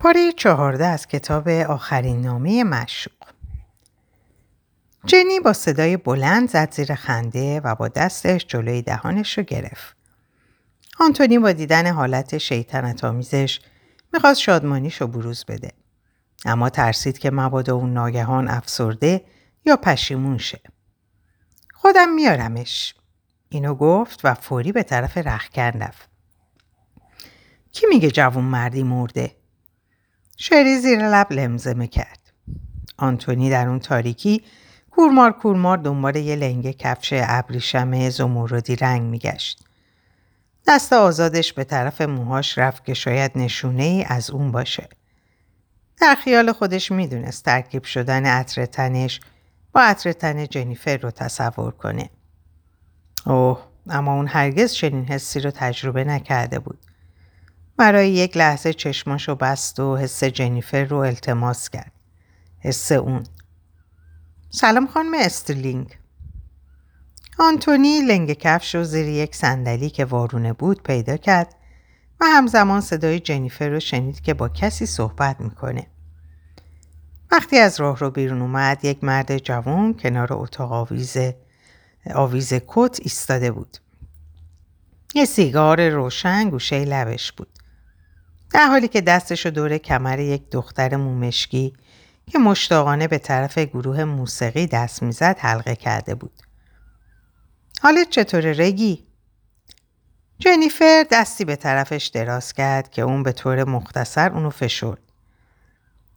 پاره چهارده از کتاب آخرین نامه مشوق جنی با صدای بلند زد زیر خنده و با دستش جلوی دهانش رو گرفت. آنتونی با دیدن حالت شیطنت آمیزش می‌خواست شادمانیش رو بروز بده. اما ترسید که مبادا اون ناگهان افسرده یا پشیمون شه. خودم میارمش. اینو گفت و فوری به طرف رخکن رفت. کی میگه جوون مردی مرده؟ شری زیر لب لمزمه کرد. آنتونی در اون تاریکی کورمار کورمار دنبال یه لنگه کفش ابریشم زمردی رنگ میگشت. دست آزادش به طرف موهاش رفت که شاید نشونه ای از اون باشه. در خیال خودش می‌دونست ترکیب شدن عطر تنش با عطر تن جنیفر رو تصور کنه. اوه اما اون هرگز چنین حسی رو تجربه نکرده بود. برای یک لحظه چشماشو بست و حس جنیفر رو التماس کرد. حس اون. سلام خانم استرلینگ. آنتونی لنگ کفش رو زیر یک صندلی که وارونه بود پیدا کرد و همزمان صدای جنیفر رو شنید که با کسی صحبت می‌کنه. وقتی از راه رو بیرون اومد یک مرد جوان کنار اتاق آویز آویز کت ایستاده بود. یه سیگار روشن گوشه لبش بود. در حالی که دستش رو دور کمر یک دختر مومشکی که مشتاقانه به طرف گروه موسیقی دست می‌زد حلقه کرده بود. حالت چطوره رگی؟ جنیفر دستی به طرفش دراز کرد که اون به طور مختصر اونو فشرد.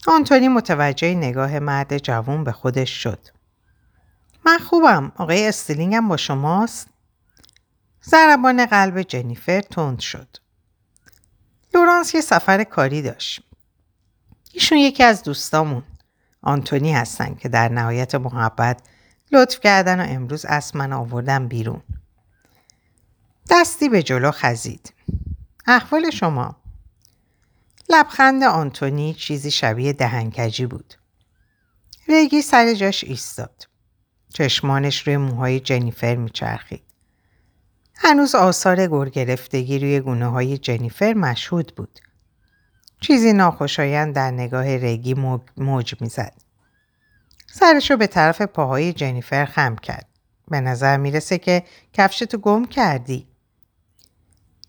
آنتونی متوجه نگاه مرد جوون به خودش شد. من خوبم. آقای استیلینگم با شماست؟ ضربان قلب جنیفر تند شد. لورانس یه سفر کاری داشت. ایشون یکی از دوستامون. آنتونی هستن که در نهایت محبت لطف کردن و امروز من آوردن بیرون. دستی به جلو خزید. احوال شما؟ لبخند آنتونی چیزی شبیه دهنکجی بود. ریگی سر جاش ایستاد. چشمانش روی موهای جنیفر میچرخید. هنوز آثار گرگرفتگی روی گونه های جنیفر مشهود بود. چیزی ناخوشایند در نگاه ریگی موج می‌زد. سرش رو به طرف پاهای جنیفر خم کرد. به نظر می‌رسه که کفشتو گم کردی.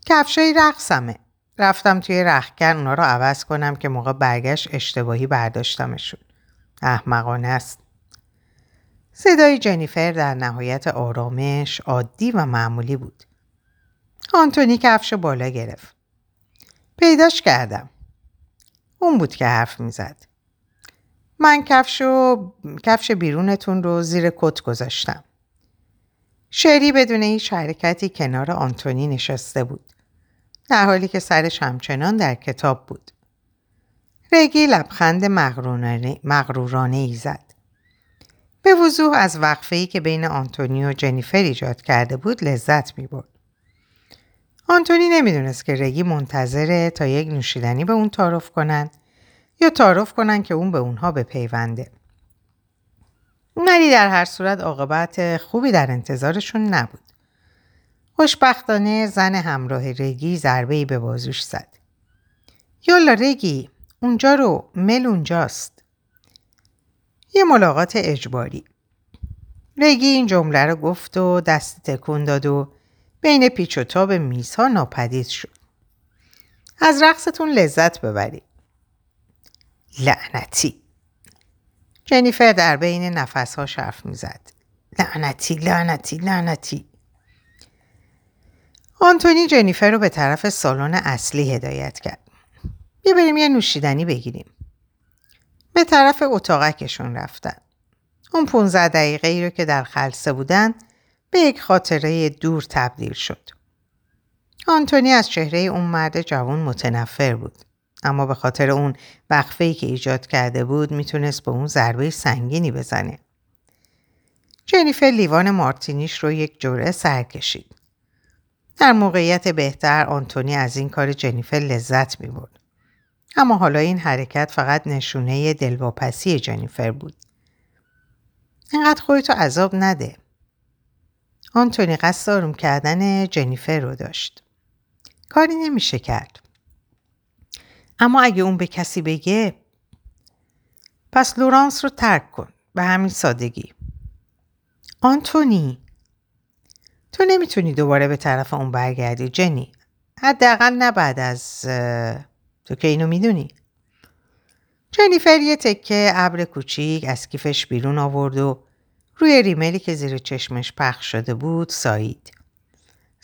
کفشای رقصمه. رفتم توی رخکن اونا رو عوض کنم که موقع برگشت اشتباهی برداشتمشون. احمقانه است. صدای جنیفر در نهایت آرامش عادی و معمولی بود. آنتونی کفش بالا گرفت. پیداش کردم. اون بود که حرف می‌زد. من کفش, و... کفش بیرونتون رو زیر کت گذاشتم. شری بدون هیچ حرکتی کنار آنتونی نشسته بود. در حالی که سرش همچنان در کتاب بود. رگی لبخند مغرورانه ای زد. به وضوح از وقفه که بین آنتونی و جنیفر ایجاد کرده بود لذت می برد. آنتونی نمی‌دونست که رگی منتظره تا یک نوشیدنی به اون تعارف کنند یا تعارف کنن که اون به اونها بپیونده. ولی در هر صورت عاقبت خوبی در انتظارشون نبود. خوشبختانه زن همراه رگی ضربه به بازوش زد. یالا رگی اونجا رو مل اونجاست. یه ملاقات اجباری. رگی این جمله رو گفت و دست تکون داد و بین پیچ و تاب میزها ناپدید شد. از رقصتون لذت ببرید. لعنتی جنیفر در بین نفسها حرف می‌زد لعنتی لعنتی لعنتی آنتونی جنیفر رو به طرف سالن اصلی هدایت کرد بیا بریم یه نوشیدنی بگیریم به طرف اتاقکشون رفتن اون 15 دقیقه ای رو که در خلصه بودن به یک خاطره دور تبدیل شد آنتونی از چهره اون مرد جوان متنفر بود اما به خاطر اون وقفه که ایجاد کرده بود می‌تونست به اون ضربه سنگینی بزنه. جنیفر لیوان مارتینیش رو یک جرعه سر کشید. در موقعیت بهتر آنتونی از این کار جنیفر لذت می برد. اما حالا این حرکت فقط نشونه دلواپسی جنیفر بود. اینقدر خودتو عذاب نده. آنتونی قصد آروم کردن جنیفر رو داشت. کاری نمیشه کرد. اما اگه اون به کسی بگه پس لورانس رو ترک کن به همین سادگی آنتونی تو نمی‌تونی دوباره به طرف اون برگردی جنی حداقل نه بعد از تو که اینو می‌دونی جنیفر یه تکه ابر کوچیک از کیفش بیرون آورد و روی ریملی که زیر چشمش پخش شده بود سایید.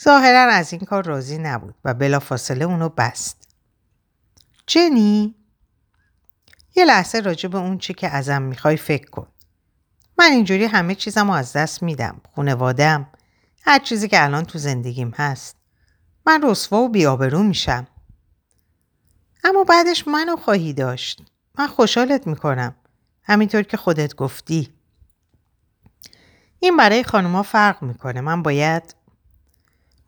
ظاهرا از این کار راضی نبود و بلافاصله اونو بست. جنی؟ یه لحظه راجع به اون چی که ازم می‌خوای فکر کن. من اینجوری همه چیزم از دست میدم. خونوادم. هر چیزی که الان تو زندگیم هست. من رسوا و بیابرو میشم. اما بعدش منو خواهی داشت. من خوشحالت می‌کنم. همینطور که خودت گفتی. این برای خانوما فرق می‌کنه. من باید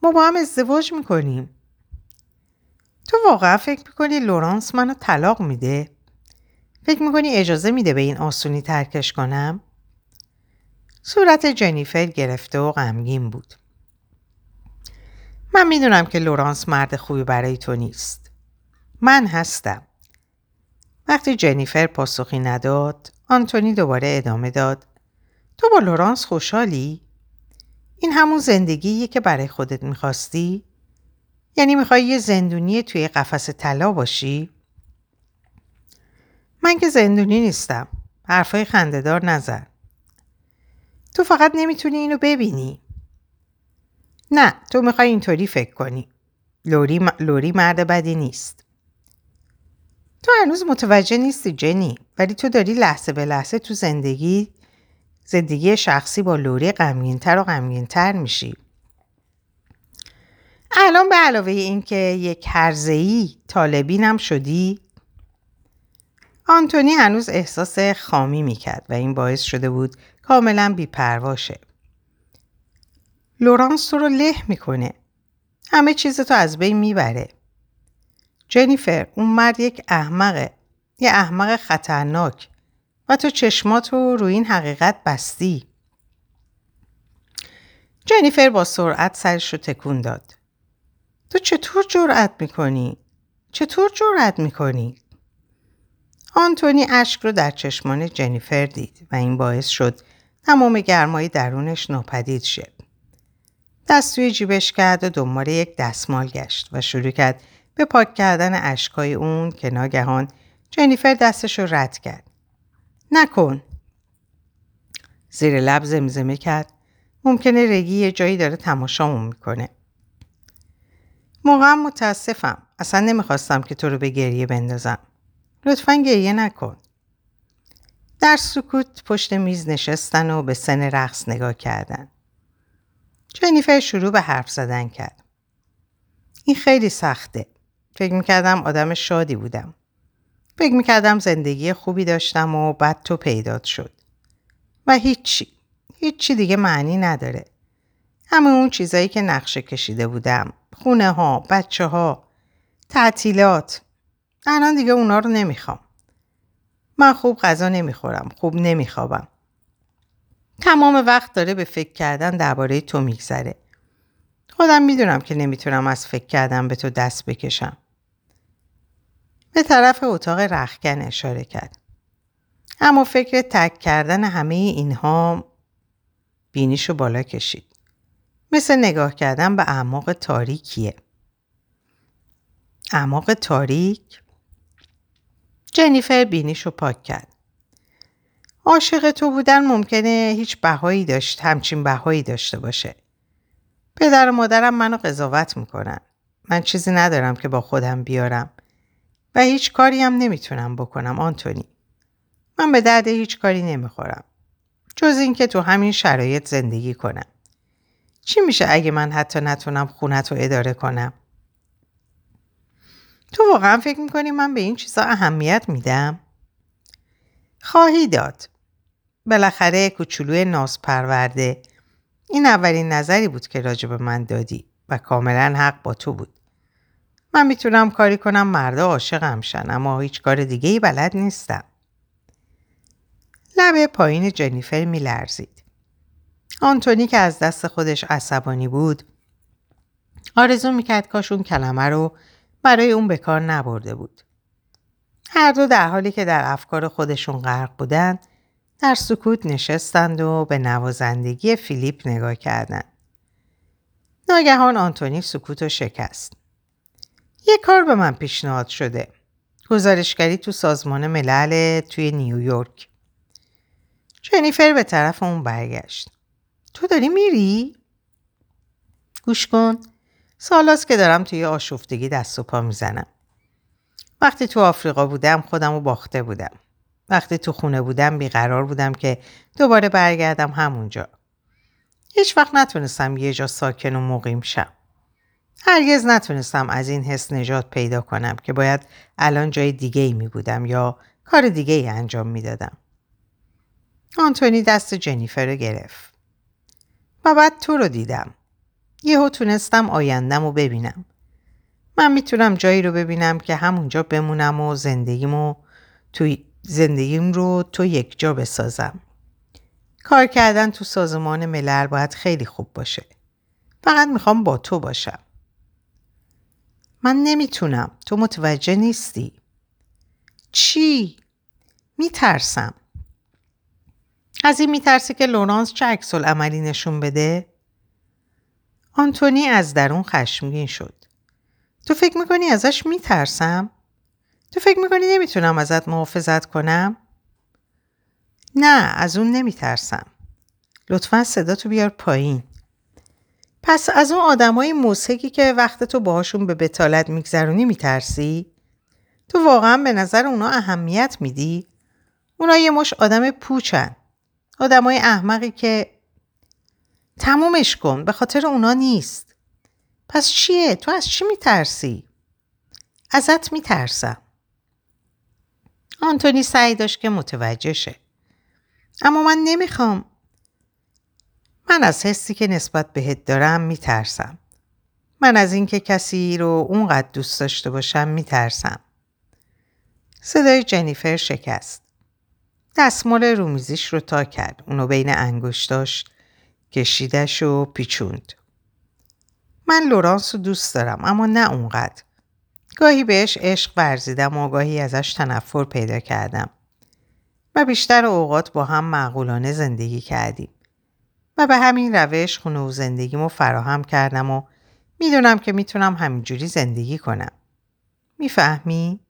ما با هم ازدواج می‌کنیم. تو واقعا فکر می‌کنی لورانس منو طلاق میده؟ فکر می‌کنی اجازه میده به این آسونی ترکش کنم؟ صورت جنیفر گرفته و غمگین بود. من می‌دونم که لورانس مرد خوبی برای تو نیست. من هستم. وقتی جنیفر پاسخی نداد، آنتونی دوباره ادامه داد. تو با لورانس خوشحالی؟ این همون زندگییه که برای خودت می‌خواستی؟ یعنی می‌خوای یه زندونی توی قفس طلا باشی؟ من که زندونی نیستم. حرفای خندهدار نزن. تو فقط نمی‌تونی اینو ببینی. نه تو می‌خوای اینطوری فکر کنی. لوری, م... لوری مرد بدی نیست. تو هنوز متوجه نیستی جنی ولی تو داری لحظه به لحظه تو زندگی زندگی شخصی با لوری غمگینتر و غمگینتر میشی. الان به علاوه اینکه یک هرزهی طالبینم شدی آنتونی هنوز احساس خامی می‌کرد و این باعث شده بود کاملا بیپرواشه. لورانس تو رو له می‌کنه. همه چیز تو از بین می‌بره. جنیفر اون مرد یک احمقه. یه احمق خطرناک. و تو چشماتو روی این حقیقت بستی. جنیفر با سرعت سرش رو تکون داد. تو چطور جرأت می‌کنی؟ چطور جرأت می‌کنی؟ آنتونی اشک رو در چشمان جنیفر دید و این باعث شد تمام گرمای درونش ناپدید شد. دست توی جیبش کرد و دنبال یک دستمال گشت و شروع کرد به پاک کردن اشکای اون که ناگهان جنیفر دستش رو رد کرد. نکن. زیر لب زمزمه کرد. ممکنه رگی یه جایی داره تماشامون می‌کنه. موقعا متاسفم. اصلا نمی‌خواستم که تو رو به گریه بندازم. لطفا گریه نکن. در سکوت پشت میز نشستن و به سن رقص نگاه کردن. جنیفر شروع به حرف زدن کرد. این خیلی سخته. فکر می‌کردم آدم شادی بودم. فکر می‌کردم زندگی خوبی داشتم و بعد تو پیدات شد. و هیچی. هیچی دیگه معنی نداره. همه اون چیزایی که نقشه کشیده بودم. خونه ها، بچه ها، تعطیلات. الان دیگه اونا رو نمی‌خوام. من خوب غذا نمی‌خورم. خوب نمیخوابم. تمام وقت داره به فکر کردن درباره تو میگذره. خودم می‌دونم که نمی‌تونم از فکر کردن به تو دست بکشم. به طرف اتاق رخکن اشاره کرد. اما فکر تک کردن همه اینها بینیشو بالا کشید. مثل نگاه کردن به اعماق تاریکیه. اعماق تاریک؟ جنیفر بینیشو پاک کرد. عاشق تو بودن ممکنه هیچ بهایی داشت همچین بهایی داشته باشه. پدر و مادرم منو قضاوت می‌کنن. من چیزی ندارم که با خودم بیارم و هیچ کاری هم نمی‌تونم بکنم آنتونی. من به درد هیچ کاری نمی‌خورم. جز اینکه تو همین شرایط زندگی کنم. چی میشه اگه من حتی نتونم خونت رو اداره کنم؟ تو واقعا فکر می‌کنی من به این چیزا اهمیت میدم؟ خواهی داد. بالاخره کوچولوی ناز پرورده این اولین نظری بود که راجع من دادی و کاملا حق با تو بود. من می‌تونم کاری کنم مردا عاشقم شن اما هیچ کار دیگه ای بلد نیستم. لبه پایین جنیفر میلرزید. آنتونی که از دست خودش عصبانی بود آرزو می‌کرد کاش اون کلمه رو برای اون به کار نبرده بود. هر دو در حالی که در افکار خودشون غرق بودند در سکوت نشستند و به نوازندگی فیلیپ نگاه کردند. ناگهان آنتونی سکوت و شکست. یه کار به من پیشنهاد شده. گزارشگری تو سازمان ملل توی نیویورک. جنیفر به طرف اون برگشت. تو داری میری؟ گوش کن. سالاست که دارم توی آشفتگی دست و پا می‌زنم. وقتی تو آفریقا بودم خودم رو باخته بودم. وقتی تو خونه بودم بیقرار بودم که دوباره برگردم همونجا. هیچ وقت نتونستم یه جا ساکن و مقیم شم. هرگز نتونستم از این حس نجات پیدا کنم که باید الان جای دیگه ای می بودم یا کار دیگه ای انجام می دادم. آنتونی دست جنیفر رو گرفت. و بعد تو رو دیدم. یهو تونستم آیندم رو ببینم. من می‌تونم جایی رو ببینم که همونجا بمونم و زندگیمو توی زندگیم رو تو یک جا بسازم. کار کردن تو سازمان ملل باید خیلی خوب باشه. فقط می‌خوام با تو باشم. من نمی‌تونم. تو متوجه نیستی. چی؟ میترسم. از این میترسی که لورانس چه عکس عملی نشون بده؟ آنتونی از درون خشمگین شد. تو فکر می‌کنی ازش میترسم؟ تو فکر می‌کنی نمی‌تونم ازت محافظت کنم؟ نه از اون نمیترسم. لطفا صدا تو بیار پایین. پس از اون آدمای موسیقی که وقت تو باهاشون به بتالت میگذرونی میترسی؟ تو واقعا به نظر اونا اهمیت میدی؟ اونا یه مش آدم پوچن. آدمای احمقی که تمومش کن به خاطر اونا نیست. پس چیه؟ تو از چی میترسی؟ ازت میترسم. آنتونی سعی داشت که متوجه شه. اما من نمی‌خوام. من از حسی که نسبت بهت دارم میترسم. من از اینکه کسی رو اونقدر دوست داشته باشم میترسم. صدای جنیفر شکست. دستمال رومیزیش رو تا کرد. اونو بین انگشتاش کشیدش و پیچوند. من لورانس رو دوست دارم اما نه اونقدر. گاهی بهش عشق ورزیدم و گاهی ازش تنفر پیدا کردم. و بیشتر اوقات با هم معقولانه زندگی کردیم. به همین روش خونه و زندگیمو فراهم کردم و می‌دونم که می‌تونم همینجوری زندگی کنم. می‌فهمی؟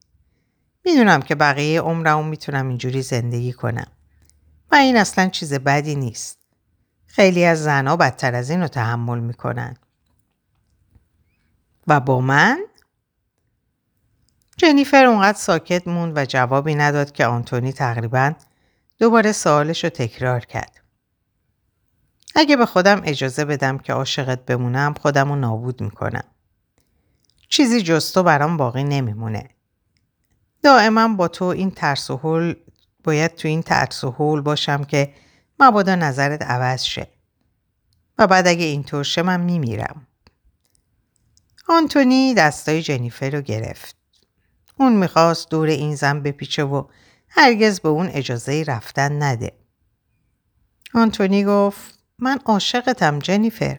می‌دونم که بقیه عمرمو می‌تونم اینجوری زندگی کنم. و این اصلا چیز بدی نیست. خیلی از زنها بدتر از این رو تحمل می‌کنن. و با من؟ جنیفر اونقدر ساکت موند و جوابی نداد که آنتونی تقریبا دوباره سوالش رو تکرار کرد. اگه به خودم اجازه بدم که عاشقت بمونم خودم رو نابود می‌کنم. چیزی جز تو برام باقی نمیمونه. دائما با تو این ترس و حول باید تو این ترس و حول باشم که مبادا نظرت عوض شه. و بعد اگه اینطور شه من میمیرم. آنتونی دستای جنیفر رو گرفت. اون می‌خواست دور این زن بپیچه و هرگز به اون اجازه رفتن نده. آنتونی گفت من عاشقتم جنیفر.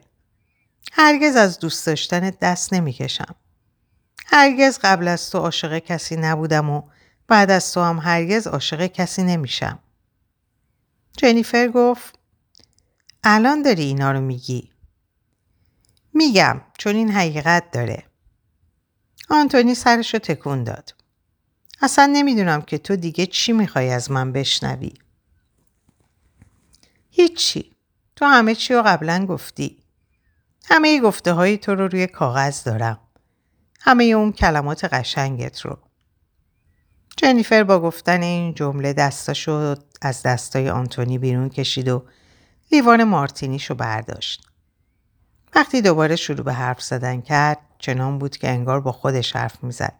هرگز از دوست داشتن دست نمی‌کشم. هرگز قبل از تو عاشق کسی نبودم و بعد از تو هم هرگز عاشق کسی نمیشم. جنیفر گفت الان داری اینا رو میگی. میگم چون این حقیقت داره. آنتونی سرش رو تکون داد. اصلا نمی‌دونم که تو دیگه چی می‌خوای از من بشنوی. هیچی. تو همه چی رو قبلا گفتی. همه گفته های تو رو روی کاغذ دارم. همه اون کلمات قشنگت رو. جنیفر با گفتن این جمله دستاشو از دستای آنتونی بیرون کشید و لیوان مارتینیشو برداشت. وقتی دوباره شروع به حرف زدن کرد چنان بود که انگار با خودش حرف می‌زد.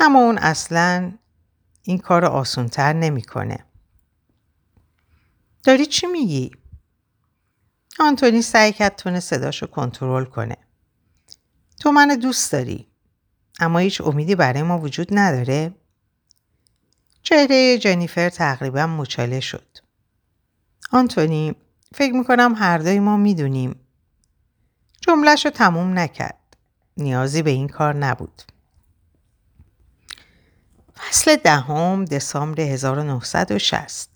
اما اون اصلا این کار آسونتر نمی‌کنه. داری چی میگی؟ آنتونی سعی کرد تونه صداشو کنترل کنه. تو من دوست داری. اما هیچ امیدی برای ما وجود نداره؟ چهره جنیفر تقریبا مچاله شد. آنتونی فکر می‌کنم هر دوی ما می‌دونیم. جمله‌ش رو تموم نکرد. نیازی به این کار نبود. فصل دهم دسامبر 1960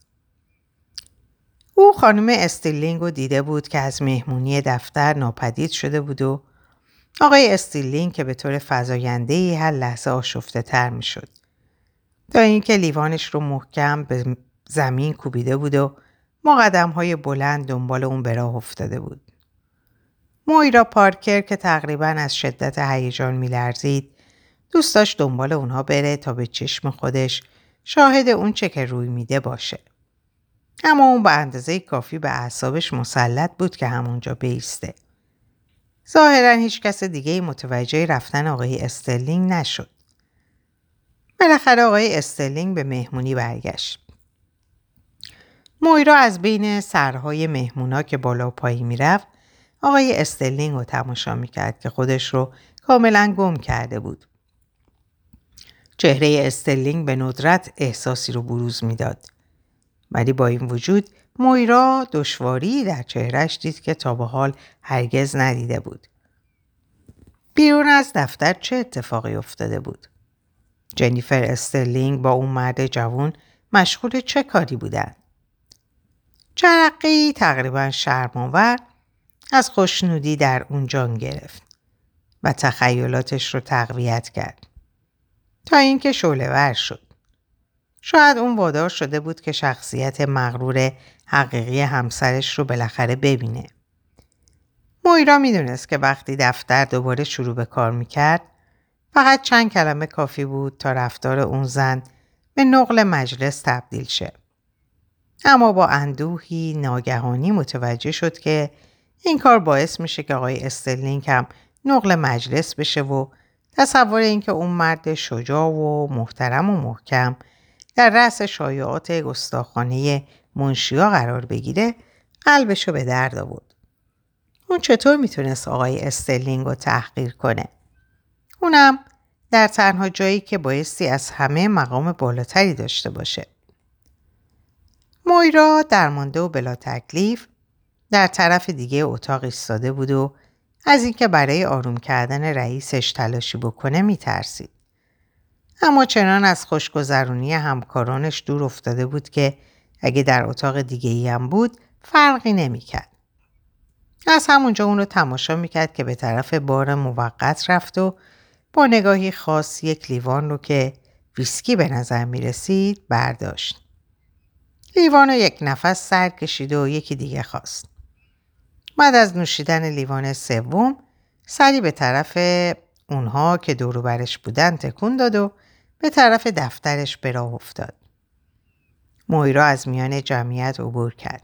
او خانم استرلینگ رو دیده بود که از مهمونی دفتر ناپدید شده بود و آقای استرلینگ که به طور فزاینده هر لحظه آشفته تر می شد. تا اینکه لیوانش رو محکم به زمین کوبیده بود و مقدم های بلند دنبال اون به راه افتاده بود. مویرا پارکر که تقریبا از شدت هیجان میلرزید دوست داشت دنبال اونها بره تا به چشم خودش شاهد اون چه که روی میده باشه. اما اون به اندازه کافی به اعصابش مسلط بود که همونجا بیسته. ظاهرا هیچ کس دیگه متوجه رفتن آقای استرلینگ نشد. بالاخره آقای استرلینگ به مهمونی برگشت. مویرا از بین سرهای مهمونا که بالا و پایین می‌رفت آقای استرلینگ رو تماشا می‌کرد که خودش رو کاملا گم کرده بود. چهره استرلینگ به ندرت احساسی رو بروز می‌داد. ولی با این وجود مویرا دشواری در چهرش دید که تا به حال هرگز ندیده بود. بیرون از دفتر چه اتفاقی افتاده بود؟ جنیفر استرلینگ با اون مرد جوان مشغول چه کاری بودن؟ جرقی تقریبا شرماور از خوشنودی در اون جان گرفت و تخیلاتش رو تقویت کرد تا اینکه شعله ور شد. شاید اون وادار شده بود که شخصیت مغرور حقیقی همسرش رو بالاخره ببینه. مویرا می‌دونست که وقتی دفتر دوباره شروع به کار می‌کرد فقط چند کلمه کافی بود تا رفتار اون زن به نقل مجلس تبدیل شه. اما با اندوهی ناگهانی متوجه شد که این کار باعث میشه که آقای استرلینگ هم نقل مجلس بشه و تصور اینکه اون مرد شجاع و محترم و محکم در رأس شایعات گستاخانه منشیا قرار بگیره قلبشو به درد آورد. اون چطور می‌تونست آقای استرلینگ رو تحقیر کنه؟ اونم در تنها جایی که بایستی از همه مقام بالاتری داشته باشه. مویرا درمانده و بلا تکلیف در طرف دیگه اتاق ایستاده بود و از اینکه برای آروم کردن رئیسش تلاشی بکنه میترسید. اما چنان از خوشگذرونی همکارانش دور افتاده بود که اگه در اتاق دیگه ای هم بود فرقی نمی‌کرد. از همونجا اون رو تماشا می‌کرد که به طرف بار موقت رفت و با نگاهی خاص یک لیوان رو که ویسکی به نظر می رسید برداشت. لیوان رو یک نفس سر کشید و یکی دیگه خواست. بعد از نوشیدن لیوان سوم سری به طرف اونها که دورو برش بودن تکون داد و به طرف دفترش به راه افتاد. مویرا از میان جمعیت عبور کرد.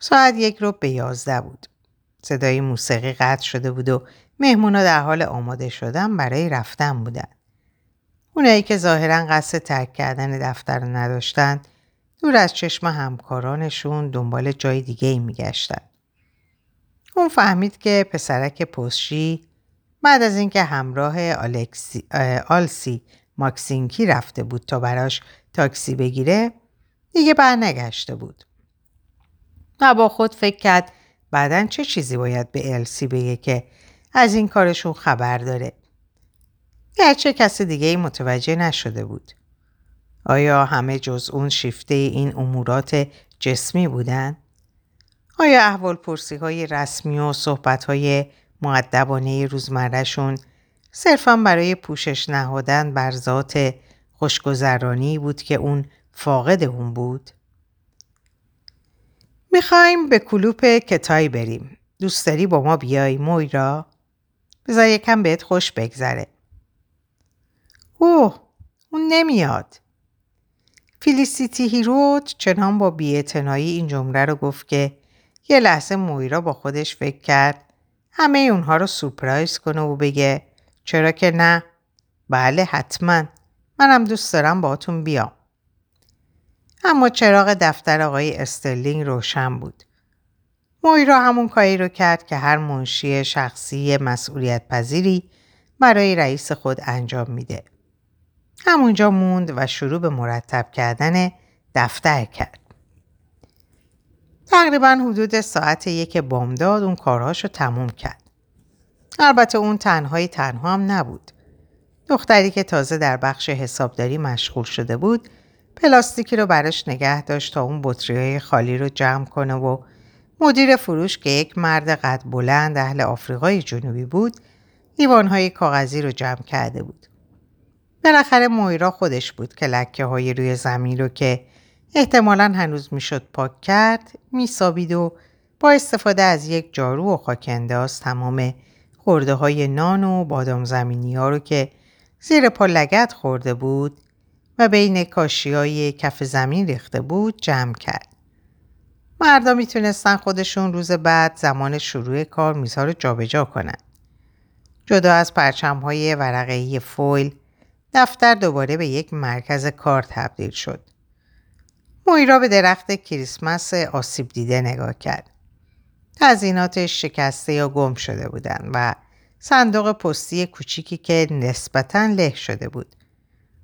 ساعت یک رو به یازده بود. صدای موسیقی قطع شده بود و مهمونا در حال آماده شدن برای رفتن بودن. اونایی که ظاهرا قصد ترک کردن دفتر رو نداشتن دور از چشم همکارانشون دنبال جای دیگه ای میگشتن. اون فهمید که پسرک پستچی بعد از اینکه همراه آلسی ماکسینکی رفته بود تا براش تاکسی بگیره دیگه برنگشته بود. و با خود فکر کرد بعدا چه چیزی باید به السی بگه که از این کارشون خبر داره. گرچه کسی دیگه ای متوجه نشده بود. آیا همه جز اون شیفته این امورات جسمی بودن؟ آیا احوال پرسی های رسمی و صحبت های معدبانه روزمرهشون صرفا برای پوشش نهادن بر ذات خوشگذرانی بود که اون فاقد اون بود؟ می‌خوایم به کلوپ کتایی بریم. دوست داری با ما بیای مویرا؟ بذار یکم بهت خوش بگذره. اوه اون نمیاد. فیلیسیتی هیروت چنان با بیاعتنایی این جمله رو گفت که یه لحظه مویرا با خودش فکر کرد همه اونها رو سورپرایز کنه و بگه چرا که نه؟ بله حتما منم دوست دارم باهاتون بیام. اما چراغ دفتر آقای استرلینگ روشن بود. مویرا همون کاری رو کرد که هر منشی شخصی مسئولیت پذیری برای رئیس خود انجام میده. همونجا موند و شروع به مرتب کردن دفتر کرد. تقریبا حدود ساعت یک بامداد اون کارهاش رو تموم کرد. البته اون تنهایی تنها هم نبود. دختری که تازه در بخش حسابداری مشغول شده بود پلاستیکی رو براش نگه داشت تا اون بطری خالی رو جمع کنه و مدیر فروش که یک مرد قد بلند اهل آفریقای جنوبی بود لیوانهای کاغذی رو جمع کرده بود. بالاخره مویرا خودش بود که لکه های روی زمین رو که احتمالا هنوز می‌شد پاک کرد میسابید و با استفاده از یک جارو و خاکنداز تمام خورده های نان و بادام زمینی ها رو که زیر پا لگت خورده بود و بین کاشی های کف زمین ریخته بود جمع کرد. مردا می‌تونستن خودشون روز بعد زمان شروع کار میزها رو جابجا کنند. جدا از پرچم های ورقه‌ای فویل دفتر دوباره به یک مرکز کار تبدیل شد. مویرا به درخت کریسمس آسیب دیده نگاه کرد. تزیناتش شکسته یا گم شده بودن و صندوق پستی کوچیکی که نسبتا له شده بود.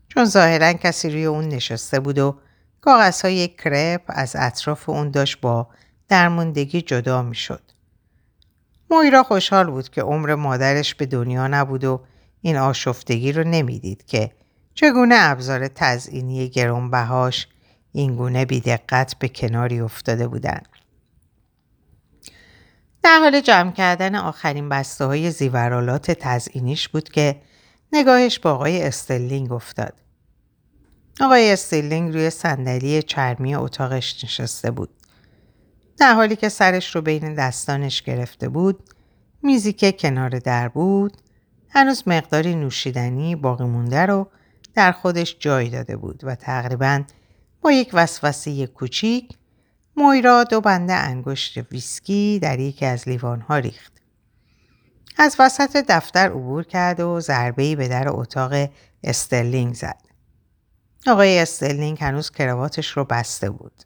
چون ظاهرا کسی روی اون نشسته بود و کاغذهای کرپ از اطراف اون داشت با درموندگی جدا می‌شد. مویرا خوشحال بود که عمر مادرش به دنیا نبود و این آشفتگی رو نمی‌دید که چگونه ابزار تزئینی گرانبهاش اینگونه بیدقت به کناری افتاده بودند. در حال جمع کردن آخرین بسته های زیورالات تزئینیش بود که نگاهش با آقای استلینگ افتاد. آقای استلینگ روی صندلی چرمی اتاقش نشسته بود. در حالی که سرش رو بین دستانش گرفته بود، میزی که کنار در بود، هنوز مقداری نوشیدنی باقی مونده رو در خودش جای داده بود و تقریبا با یک وسوسه کوچیک مویرا دو بنده انگشت ویسکی در یکی از لیوانها ریخت. از وسط دفتر عبور کرد و ضربه‌ای به در اتاق استرلینگ زد. آقای استرلینگ هنوز کراواتش رو بسته بود.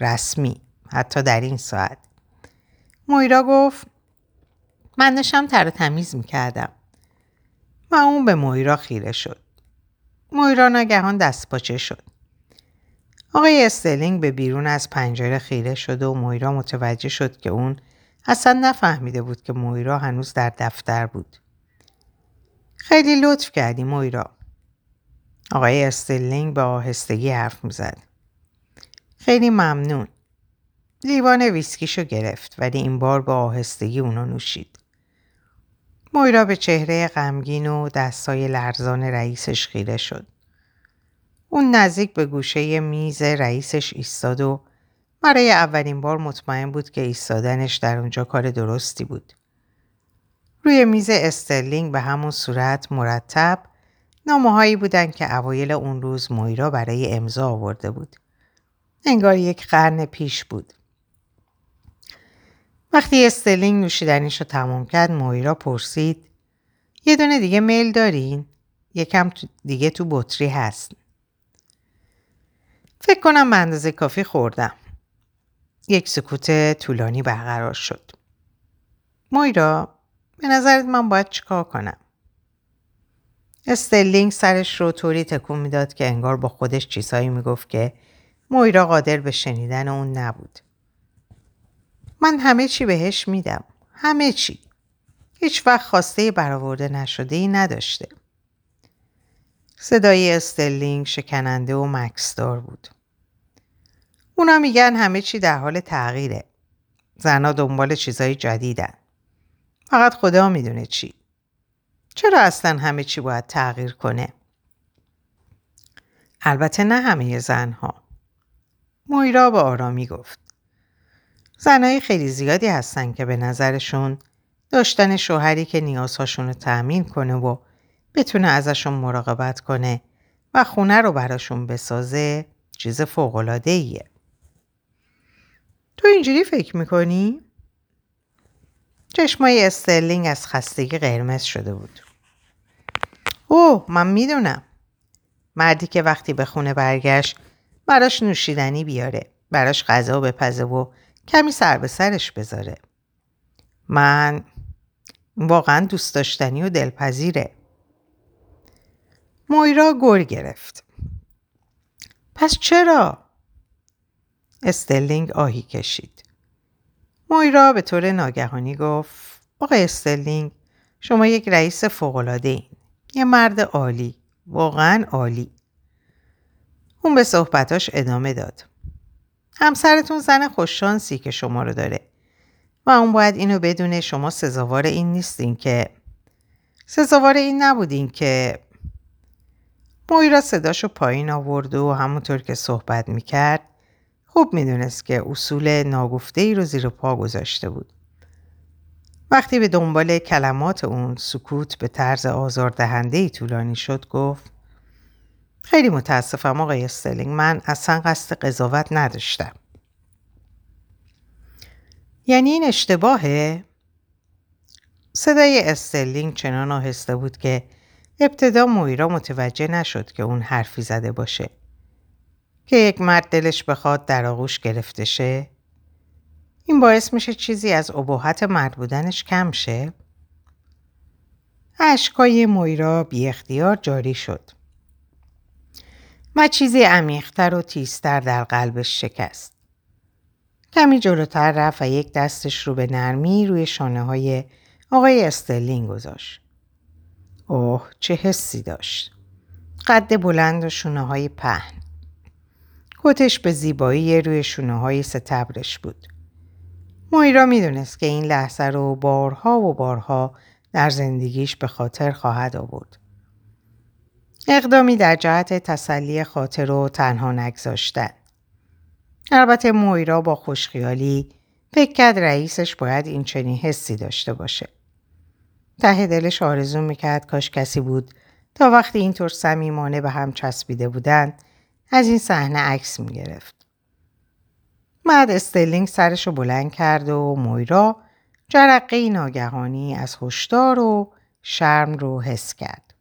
رسمی. حتی در این ساعت. مویرا گفت من نشم تر تمیز می‌کردم. و اون به مویرا خیره شد. مویرا ناگهان دست پاچه شد. آقای استلینگ به بیرون از پنجره خیره شد و مویرا متوجه شد که اون اصلا نفهمیده بود که مویرا هنوز در دفتر بود. خیلی لطف کردی مویرا. آقای استلینگ به آهستگی حرف می‌زد. خیلی ممنون. لیوان ویسکیشو گرفت ولی این بار به آهستگی اونو نوشید. مویرا به چهره غمگین و دستای لرزان رئیسش خیره شد. اون نزدیک به گوشه میز رئیسش ایستاد و برای اولین بار مطمئن بود که ایستادنش در اونجا کار درستی بود. روی میز استرلینگ به همون صورت مرتب نامه هایی بودن که اوایل اون روز مویرا برای امضا آورده بود. انگار یک قرن پیش بود. وقتی استرلینگ نوشیدنیش رو تمام کرد مویرا پرسید یه دونه دیگه میل دارین؟ یکم دیگه تو بطری هست. فکر کنم به اندازه کافی خوردم. یک سکوت طولانی برقرار شد. مویرا به نظرت من باید چیکار کنم؟ استرلینگ سرش رو طوری تکون می‌داد که انگار با خودش چیزهایی می‌گفت که مویرا قادر به شنیدن اون نبود. من همه چی بهش میدم. همه چی. هیچ وقت خواسته برآورده نشده ای نداشته. صدای استرلینگ شکننده و مکث‌دار بود. اونا میگن همه چی در حال تغییره. زنها دنبال چیزای جدیدن. فقط خدا می‌دونه چی. چرا اصلا همه چی باید تغییر کنه؟ البته نه همه زنها. مویرا به آرامی گفت. زنهای خیلی زیادی هستن که به نظرشون داشتن شوهری که نیازهاشون رو تأمین کنه و بتونه ازشون مراقبت کنه و خونه رو براشون بسازه چیز فوقلاده ایه. تو اینجوری فکر می‌کنی؟ چشمای استرلینگ از خستگی قرمز شده بود. اوه من می‌دونم. مردی که وقتی به خونه برگشت براش نوشیدنی بیاره. براش غذا بپزه و کمی سر به سرش بذاره. من واقعا دوست داشتنی و دلپذیره. مویرا گر گرفت. پس چرا؟ استلینگ آهی کشید. مویرا به طور ناگهانی گفت آقای استلینگ شما یک رئیس فوقلاده این. یه مرد عالی واقعا عالی اون به صحبتاش ادامه داد همسرتون زن خوششانسی که شما رو داره و اون باید اینو بدونه شما سزاوار این نیستین که سزاوار این نبودین که مویرا صداشو پایین آورد و همونطور که صحبت می‌کرد خوب می‌دونست که اصول ناگفته ای رو زیر پا گذاشته بود. وقتی به دنبال کلمات اون سکوت به طرز آزاردهنده ای طولانی شد گفت خیلی متاسفم آقای استلینگ من اصلا قصد قضاوت نداشتم. یعنی این اشتباهه؟ صدای استلینگ چنان آهسته بود که ابتدا مویرا متوجه نشد که اون حرفی زده باشه. که یک مرد دلش بخواد در آغوش گرفته شه؟ این باعث میشه چیزی از ابهت مرد بودنش کم شه؟ اشکای مویرا بی اختیار جاری شد. و چیزی عمیقتر و تیزتر در قلبش شکست. کمی جلوتر رفت و یک دستش رو به نرمی روی شانه های آقای استرلینگ گذاشت. اوه چه حسی داشت. قد بلند و شونه های پهن. کتش به زیبایی روی شونه های ستبرش بود. مویرا می‌دونست که این لحظه رو بارها و بارها در زندگیش به خاطر خواهد آورد. اقدامی در جهت تسلی خاطر و تنها نگذاشتن. البته مویرا با خوشخیالی فکر کرد رئیسش باید این چنین حسی داشته باشه. ته دلش آرزو می‌کرد کاش کسی بود تا وقتی اینطور صمیمانه به هم چسبیده بودند از این صحنه عکس می‌گرفت. مرد استلینگ سرش رو بلند کرد و مویرا جرقه ناگهانی از هشدار و شرم رو حس کرد.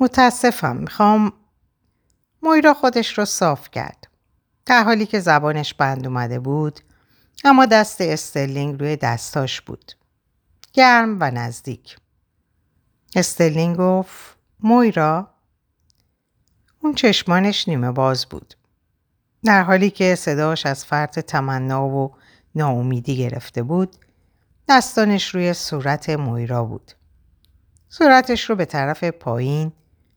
متاسفم می‌خوام مویرا خودش رو صاف کرد. در حالی که زبانش بند اومده بود اما دست استرلینگ روی دستاش بود. گرم و نزدیک. استرلینگ گفت مویرا اون چشمانش نیمه باز بود. در حالی که صداش از فرط تمنا و ناامیدی گرفته بود دستانش روی صورت مویرا بود. صورتش رو به طرف پایین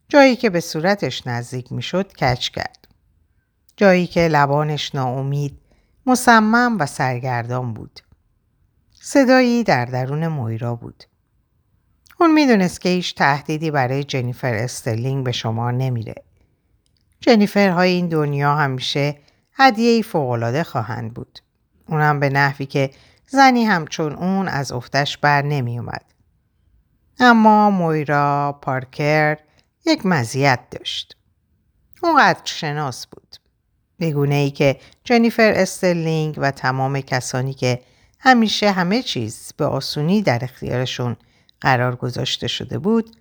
جایی که به صورتش نزدیک می‌شد کچ کرد. جایی که لبانش ناامید مصمم و سرگردان بود. صدایی در درون مویرا بود. اون می‌دونست که هیچ تهدیدی برای جنیفر استرلینگ به شما نمیره. جنیفرهای این دنیا همیشه هدیه فوقالعاده خواهند بود. اونم به نحوی که زنی همچون اون از افتش بر نمی اومد. اما مویرا پارکر یک مزیت داشت. اون شناس بود. بگونه ای که جنیفر استرلینگ و تمام کسانی که همیشه همه چیز به آسونی در اختیارشون قرار گذاشته شده بود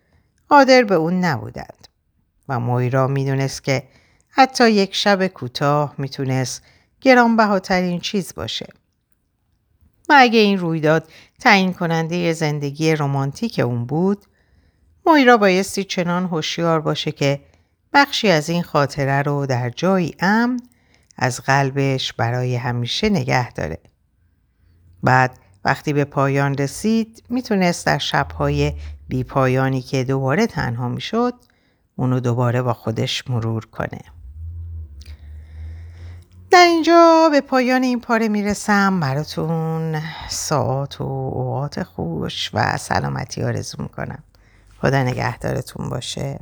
قادر به اون نبودند. و مویرا می‌دونست که حتی یک شب کوتاه می‌تونست گرانبهاترین چیز باشه. و اگه این رویداد تعیین کننده زندگی رمانتیک اون بود، مویرا بایستی چنان هوشیار باشه که بخشی از این خاطره رو در جایی امن از قلبش برای همیشه نگه داره. بعد وقتی به پایان رسید می‌تونست در شبهای بی پایانی که دوباره تنها می‌شد اونو دوباره با خودش مرور کنه. در اینجا به پایان این پاره می‌رسم. براتون ساعت و اوقات خوش و سلامتی آرزو می‌کنم. خدا نگهدارتون باشه.